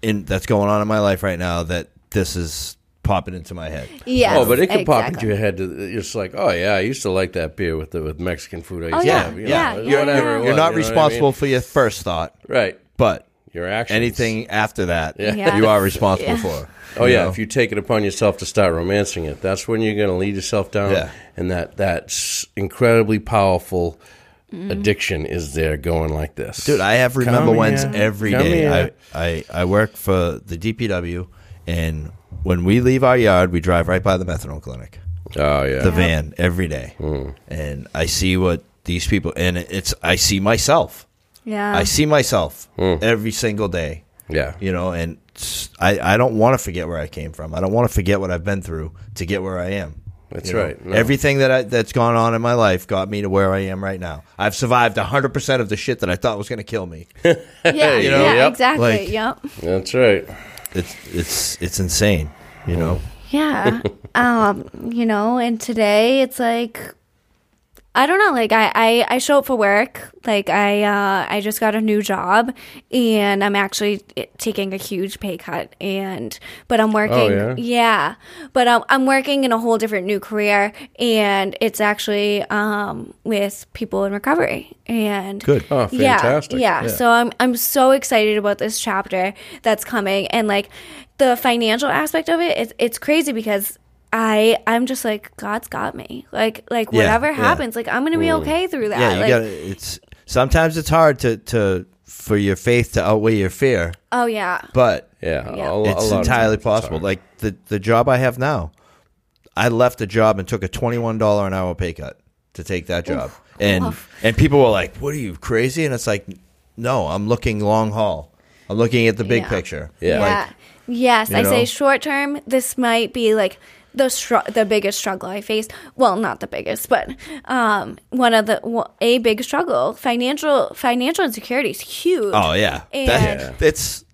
in that's going on in my life right now that this is popping into my head? Yeah. Oh, but it can pop into your head. To, it's just like, oh yeah, I used to like that beer with the with Mexican food. I oh, used Oh, to yeah. have. you Yeah, know, yeah, whatever. yeah. it You're not you know what I responsible mean? for your first thought, right? but Your actions. anything after that, Yeah. you are responsible Yeah. for. Oh you yeah, know? if you take it upon yourself to start romancing it, that's when you're going to lead yourself down. Yeah. And that that s- incredibly powerful Mm-hmm. addiction is there going like this, Dude, I have remember Come when's here. every Come day. I. I I work for the DPW, and when we leave our yard, we drive right by the methadone clinic, Oh yeah. the van every day, and I see what these people, and it's I see myself. Yeah. I see myself every single day. yeah. You know, and s- I, I don't want to forget where I came from. I don't want to forget what I've been through to get where I am. That's You know, right. No. Everything that I, that's gone on in my life got me to where I am right now. I've survived 100% of the shit that I thought was going to kill me. yeah. you know, yeah. yep. Exactly. Like- yep. That's right. it's it's it's insane, you know. Yeah. um, you know, and today it's like I don't know, like I, I, I show up for work. Like I uh I just got a new job and I'm actually taking a huge pay cut and but I'm working Oh, yeah? But I'm I'm working in a whole different new career and it's actually um with people in recovery and Good. Oh, fantastic. Yeah, yeah. So I'm I'm so excited about this chapter that's coming and like the financial aspect of it it's it's crazy because I I'm just like God's got me. Like like Yeah, whatever yeah. happens, like I'm gonna be okay through that. Yeah, you like, got to it's sometimes it's hard to to for your faith to outweigh your fear, oh yeah. but Yeah. Yeah. a lo- a it's entirely times it's possible. Like the the job I have now, I left a job and took a twenty one dollar an hour pay cut to take that job, and Oof. and people were like, "What are you crazy?" And it's like, no, I'm looking long haul. I'm looking at the big Yeah. picture. Yeah. Yeah. yes, I know? say short term. This might be like the str- the biggest struggle I faced. Well, not the biggest, but um, one of the a big struggle. Financial financial insecurity is huge. Oh yeah, And- that, it's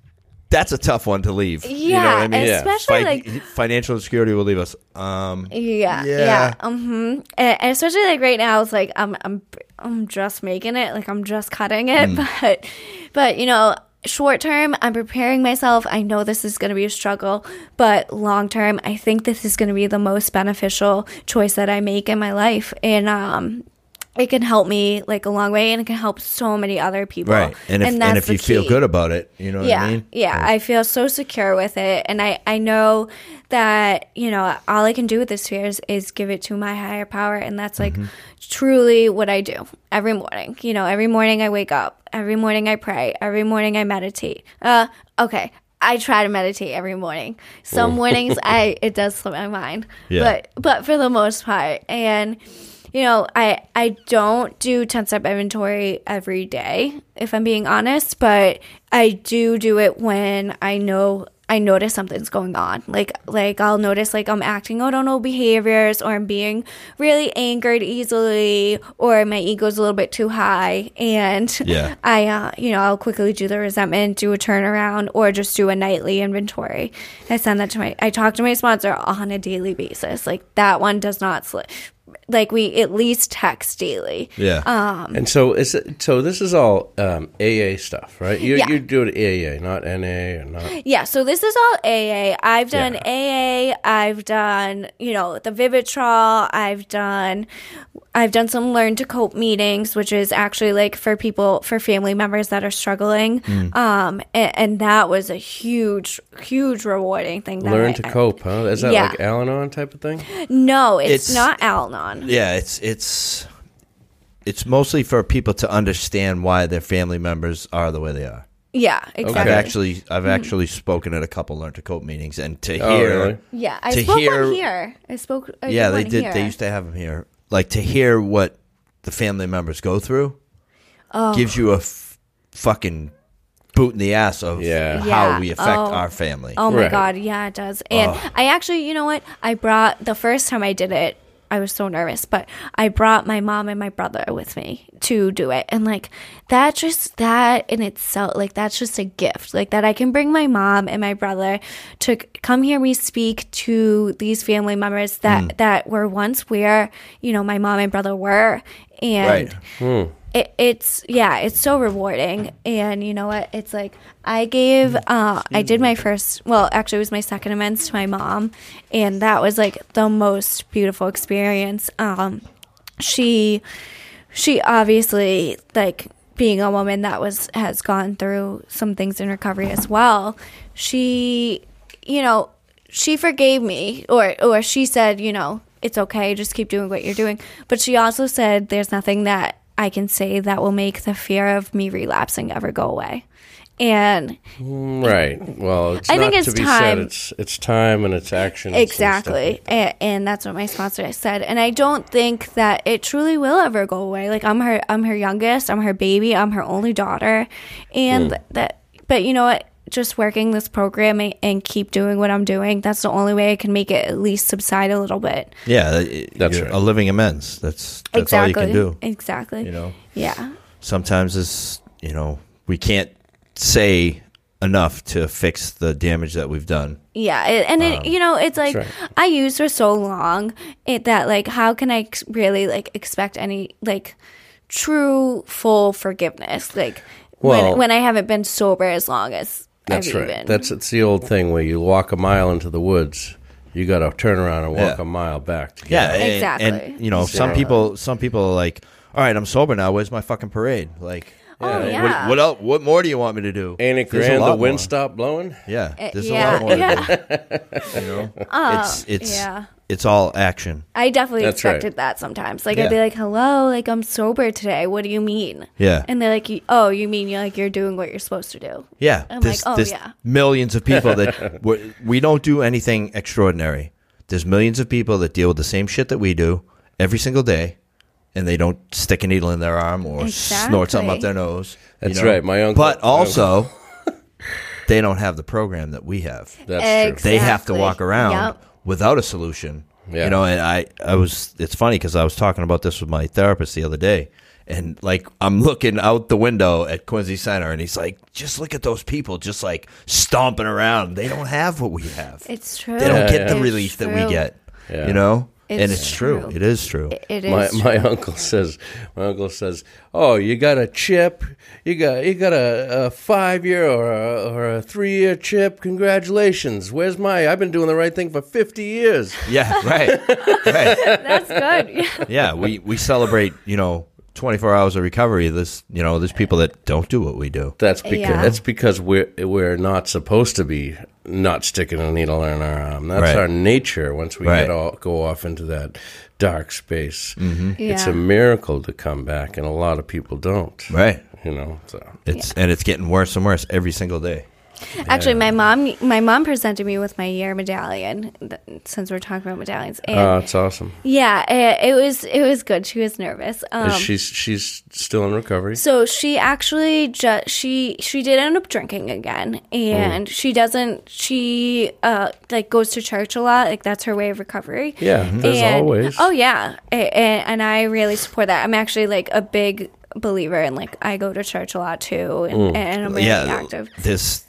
that's a tough one to leave. you know Yeah, what I mean? especially, like- financial insecurity will leave us. Um, Yeah, Yeah. yeah, hmm and, and especially like right now, it's like I'm I'm I'm just making it, like I'm just cutting it, but but you know, short term, I'm preparing myself. I know this is going to be a struggle, but long term, I think this is going to be the most beneficial choice that I make in my life, and um. It can help me like a long way, and it can help so many other people. right, and if and, that's if you feel good about it, you know yeah, what I mean. Yeah, I feel so secure with it. And I, I know that, you know, all I can do with this fear is, is give it to my higher power. And that's like Mm-hmm. truly what I do every morning. You know, every morning I wake up, every morning I pray, every morning I meditate. Uh, okay. I try to meditate every morning. Some mornings I it does slip my mind. Yeah. But but for the most part. And you know, I I don't do 10 step inventory every day, if I'm being honest, but I do do it when I know I notice something's going on. Like like I'll notice like I'm acting out on old behaviors or I'm being really angered easily or my ego's a little bit too high and Yeah. I uh, you know, I'll quickly do the resentment, do a turnaround or just do a nightly inventory. I send that to my I talk to my sponsor on a daily basis. Like that one does not slip like we at least text daily. Yeah. Um, And so is it, so this is all um, AA stuff, right? You Yeah. you do it AA, not NA or not. Yeah, so this is all AA. I've done Yeah. AA. I've done, you know, the Vivitrol. I've done, I've done some learn to cope meetings, which is actually like for people, for family members that are struggling. Hmm. Um, and, and that was a huge, huge rewarding thing. That Learn I- to cope, huh? Is that Yeah. like Al-Anon type of thing? No, it's, It's- not Al-Anon. Yeah, it's it's it's mostly for people to understand why their family members are the way they are. Yeah, exactly. I've actually I've mm-hmm. actually spoken at a couple learn to cope meetings, and to Oh, hear, really? yeah, I to spoke hear- one here. I spoke. I yeah, they one did. Here. They used to have them here, like to hear what the family members go through, oh. gives you a f- fucking boot in the ass of Yeah. how Yeah. we affect Oh. our family. Oh my Right. god, yeah, it does. And I actually, you know what? I brought the first time I did it. I was so nervous, but I brought my mom and my brother with me to do it. And like that just that in itself like that's just a gift. Like that I can bring my mom and my brother to come hear me speak to these family members that hmm. that were once where, you know, my mom and brother were and Right. Hmm. It, it's yeah it's so rewarding. And you know what? It's like i gave uh i did my first well actually it was my second amends to my mom. And that was like the most beautiful experience. Um she she obviously like being a woman that was has gone through some things in recovery as well she you know she forgave me or or she said you know it's okay just keep doing what you're doing. But she also said there's nothing that i can say that will make the fear of me relapsing ever go away and Right. Well, it's I not think it's to be time. said. It's it's time and it's action. Exactly. And, and that's what my sponsor said. And I don't think that it truly will ever go away. Like I'm her I'm her youngest, I'm her baby, I'm her only daughter. And Hmm. that but you know what? Just working this program and, and keep doing what I'm doing, that's the only way I can make it at least subside a little bit. Yeah, That's you're right. a living amends. That's that's exactly. all you can do. Exactly. You know, Yeah. sometimes it's you know we can't say enough to fix the damage that we've done. Yeah, it, and it, um, you know, it's like right. I used for so long it that like how can I really like expect any like true full forgiveness like Well- when when I haven't been sober as long as That's I've right. even. That's it's the old thing where you walk a mile into the woods, you got to turn around and walk Yeah. a mile back. To get Yeah, out. and- Exactly. And, you know, some people, some people are like, all right, I'm sober now. Where's my fucking parade? Like, Oh, what- yeah. What, else? What more do you want me to do? Ain't it There's grand the wind more. stopped blowing? Yeah, Uh, there's yeah, a lot more yeah. to do. You know, it's it's yeah. It's all action. I definitely That's right. expected that sometimes. Like Yeah. I'd be like, "Hello, like I'm sober today. What do you mean?" Yeah. and they're like, "Oh, you mean you're like you're doing what you're supposed to do?" Yeah, I'm there's, like, oh, there's yeah. millions of people that we we don't do anything extraordinary. There's millions of people that deal with the same shit that we do every single day, and they don't stick a needle in their arm or snort something up their nose. you That's know? right. My uncle- But also, they don't have the program that we have. That's Ex- true. They have to walk around Yep. Without a solution. Yeah. You know, and I, I was. It's funny because I was talking about this with my therapist the other day, and like I'm looking out the window at Quincy Center, and he's like, "Just look at those people, just like stomping around. They don't have what we have. It's true. they don't get the It's relief that we true. get. Yeah. You know, and It's it's true. true. It is true. It my is. my uncle says my uncle says oh you got a chip you got you got a, a five year or a, or a three year chip congratulations where's my I've been doing the right thing for fifty years yeah, right, right. That's good. Yeah. Yeah, we we celebrate. You know. 24 hours of recovery. This, you know, there's people that don't do what we do. that's because Yeah. that's because we're we're not supposed to be not sticking a needle in our arm that's Right. our nature once we Right. get all go off into that dark space Mm-hmm. it's a miracle to come back and a lot of people don't Right. you know so It's and it's getting worse and worse every single day. Actually, my mom, my mom presented me with my year medallion. Since we're talking about medallions, and oh it's awesome yeah, it, it was it was good. She was nervous. Um, she's she's still in recovery so she actually just she she did end up drinking again, and she doesn't. She uh like goes to church a lot. Like that's her way of recovery. Yeah, there's And- always. Oh yeah, A- a- and I really support that. I'm actually like a big believer in like I go to church a lot too, and, and I'm really yeah, active. There's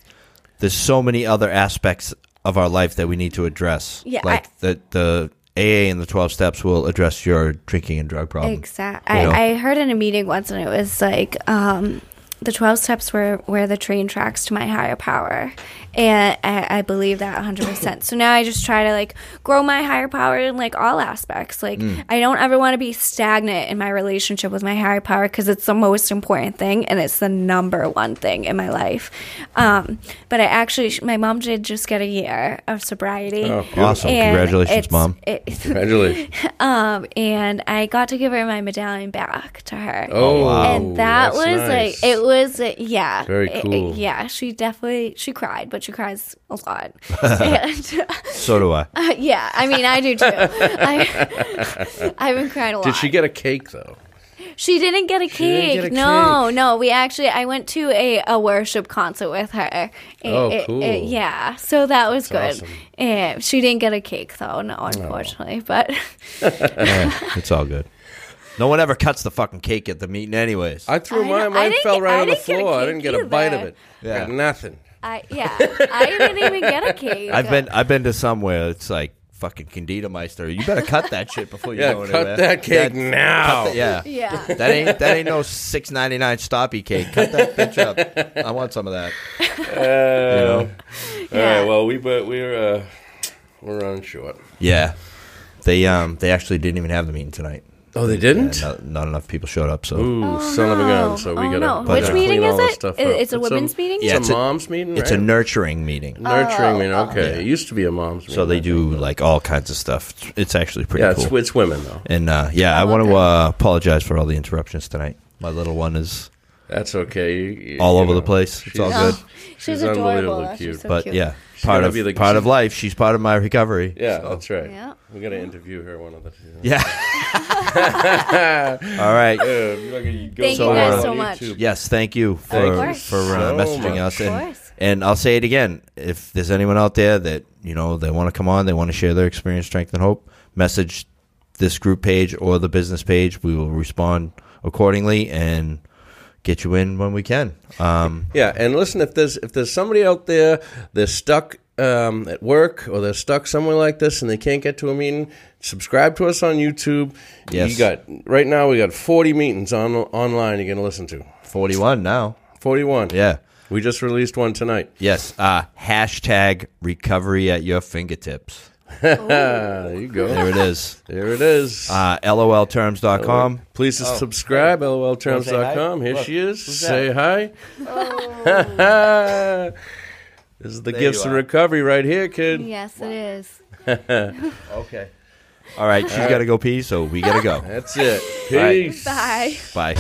there's so many other aspects of our life that we need to address. Yeah, like I- the the AA and the 12 steps will address your drinking and drug problem. Exactly. You know? I, I heard in a meeting once, and it was like um, the 12 steps were where the train tracks to my higher power. And I, I believe that 100%. so now I just try to like grow my higher power in like all aspects. Like, Mm. I don't ever want to be stagnant in my relationship with my higher power because it's the most important thing and it's the number one thing in my life. Um, but I actually, my mom did just get a year of sobriety. Oh. Awesome. And Congratulations, it's- Mom. it- Congratulations. um, and I got to give her my medallion back to her. Oh, wow. and that That's was nice. like it was uh, yeah, Very cool. yeah, she definitely she cried, but she cries a lot. and, So do I. uh, yeah, I mean I do too. I, I've been crying a lot. Did she get a cake though? She didn't get a didn't cake. get a no, cake. no. We actually, I went to a, a worship concert with her. Oh, It- it- cool. it- yeah, so that was That's good. awesome. She didn't get a cake though, no, unfortunately. But Eh, it's all good. No one ever cuts the fucking cake at the meeting, anyways. I threw I mine. I Mine didn't fell get- right I on the didn't get a floor. I cake didn't get a bite of either. it. Yeah. Got nothing. I yeah, I didn't even get a cake. I've been I've been to somewhere it's like fucking Candida Meister. You better cut that shit before you Yeah, go cut that cake That- now. cut the- yeah. Yeah. That ain't that ain't no six ninety nine stoppy cake. Cut that bitch up. I want some of that. Uh, All Yeah. right. Well, we but we're uh, we're running short. Yeah. They um they actually didn't even have the meeting tonight. Oh, they didn't. not, not enough people showed up. So Ooh, Oh, son of a no. gun! So we Oh, gotta. no. Which gotta meeting is it? Stuff it's a women's meeting? Yeah, it's, it's a a- mom's meeting. it's a nurturing meeting. nurturing Oh, meeting. oh. Okay, it used to be a mom's. Meeting. So they do like all kinds of stuff. It's actually pretty Yeah, cool. it's, it's women though. and uh, yeah, I want to uh, apologize for all the interruptions tonight. My little one is That's okay. You- you- all you over the place. It's all good. She's, She's adorable. unbelievably cute. She's so but cute. yeah, She's part of be the- part of life. She's part of my recovery. Yeah, So- that's right. Yeah. We got to interview her one of the. Yeah. all right. Thank you So, guys uh, so much. Yes, thank you Of for course. for uh, So messaging much. us. Of And course. and I'll say it again. If there's anyone out there that you know they want to come on, they want to share their experience, strength, and hope, message this group page or the business page. We will respond accordingly and get you in when we can. Um, Yeah, and listen, if there's if there's somebody out there they're stuck um, at work or they're stuck somewhere like this and they can't get to a meeting, subscribe to us on YouTube. Yes. You got right now we got 40 meetings on online you're gonna listen to. 41 now. 41. Yeah. We just released one tonight. Yes. Uh, hashtag recovery at your fingertips. There you go. There it is. There it is. Uh, LOLterms.com. Please subscribe, Wanna say lolterms.com. Here Look, she is. who's Say hi. this is the There gifts you of recovery right here, kid. Yes, it is. Okay. All right. She's got to go pee, so we got to go. That's it. right. Peace. Bye. Bye.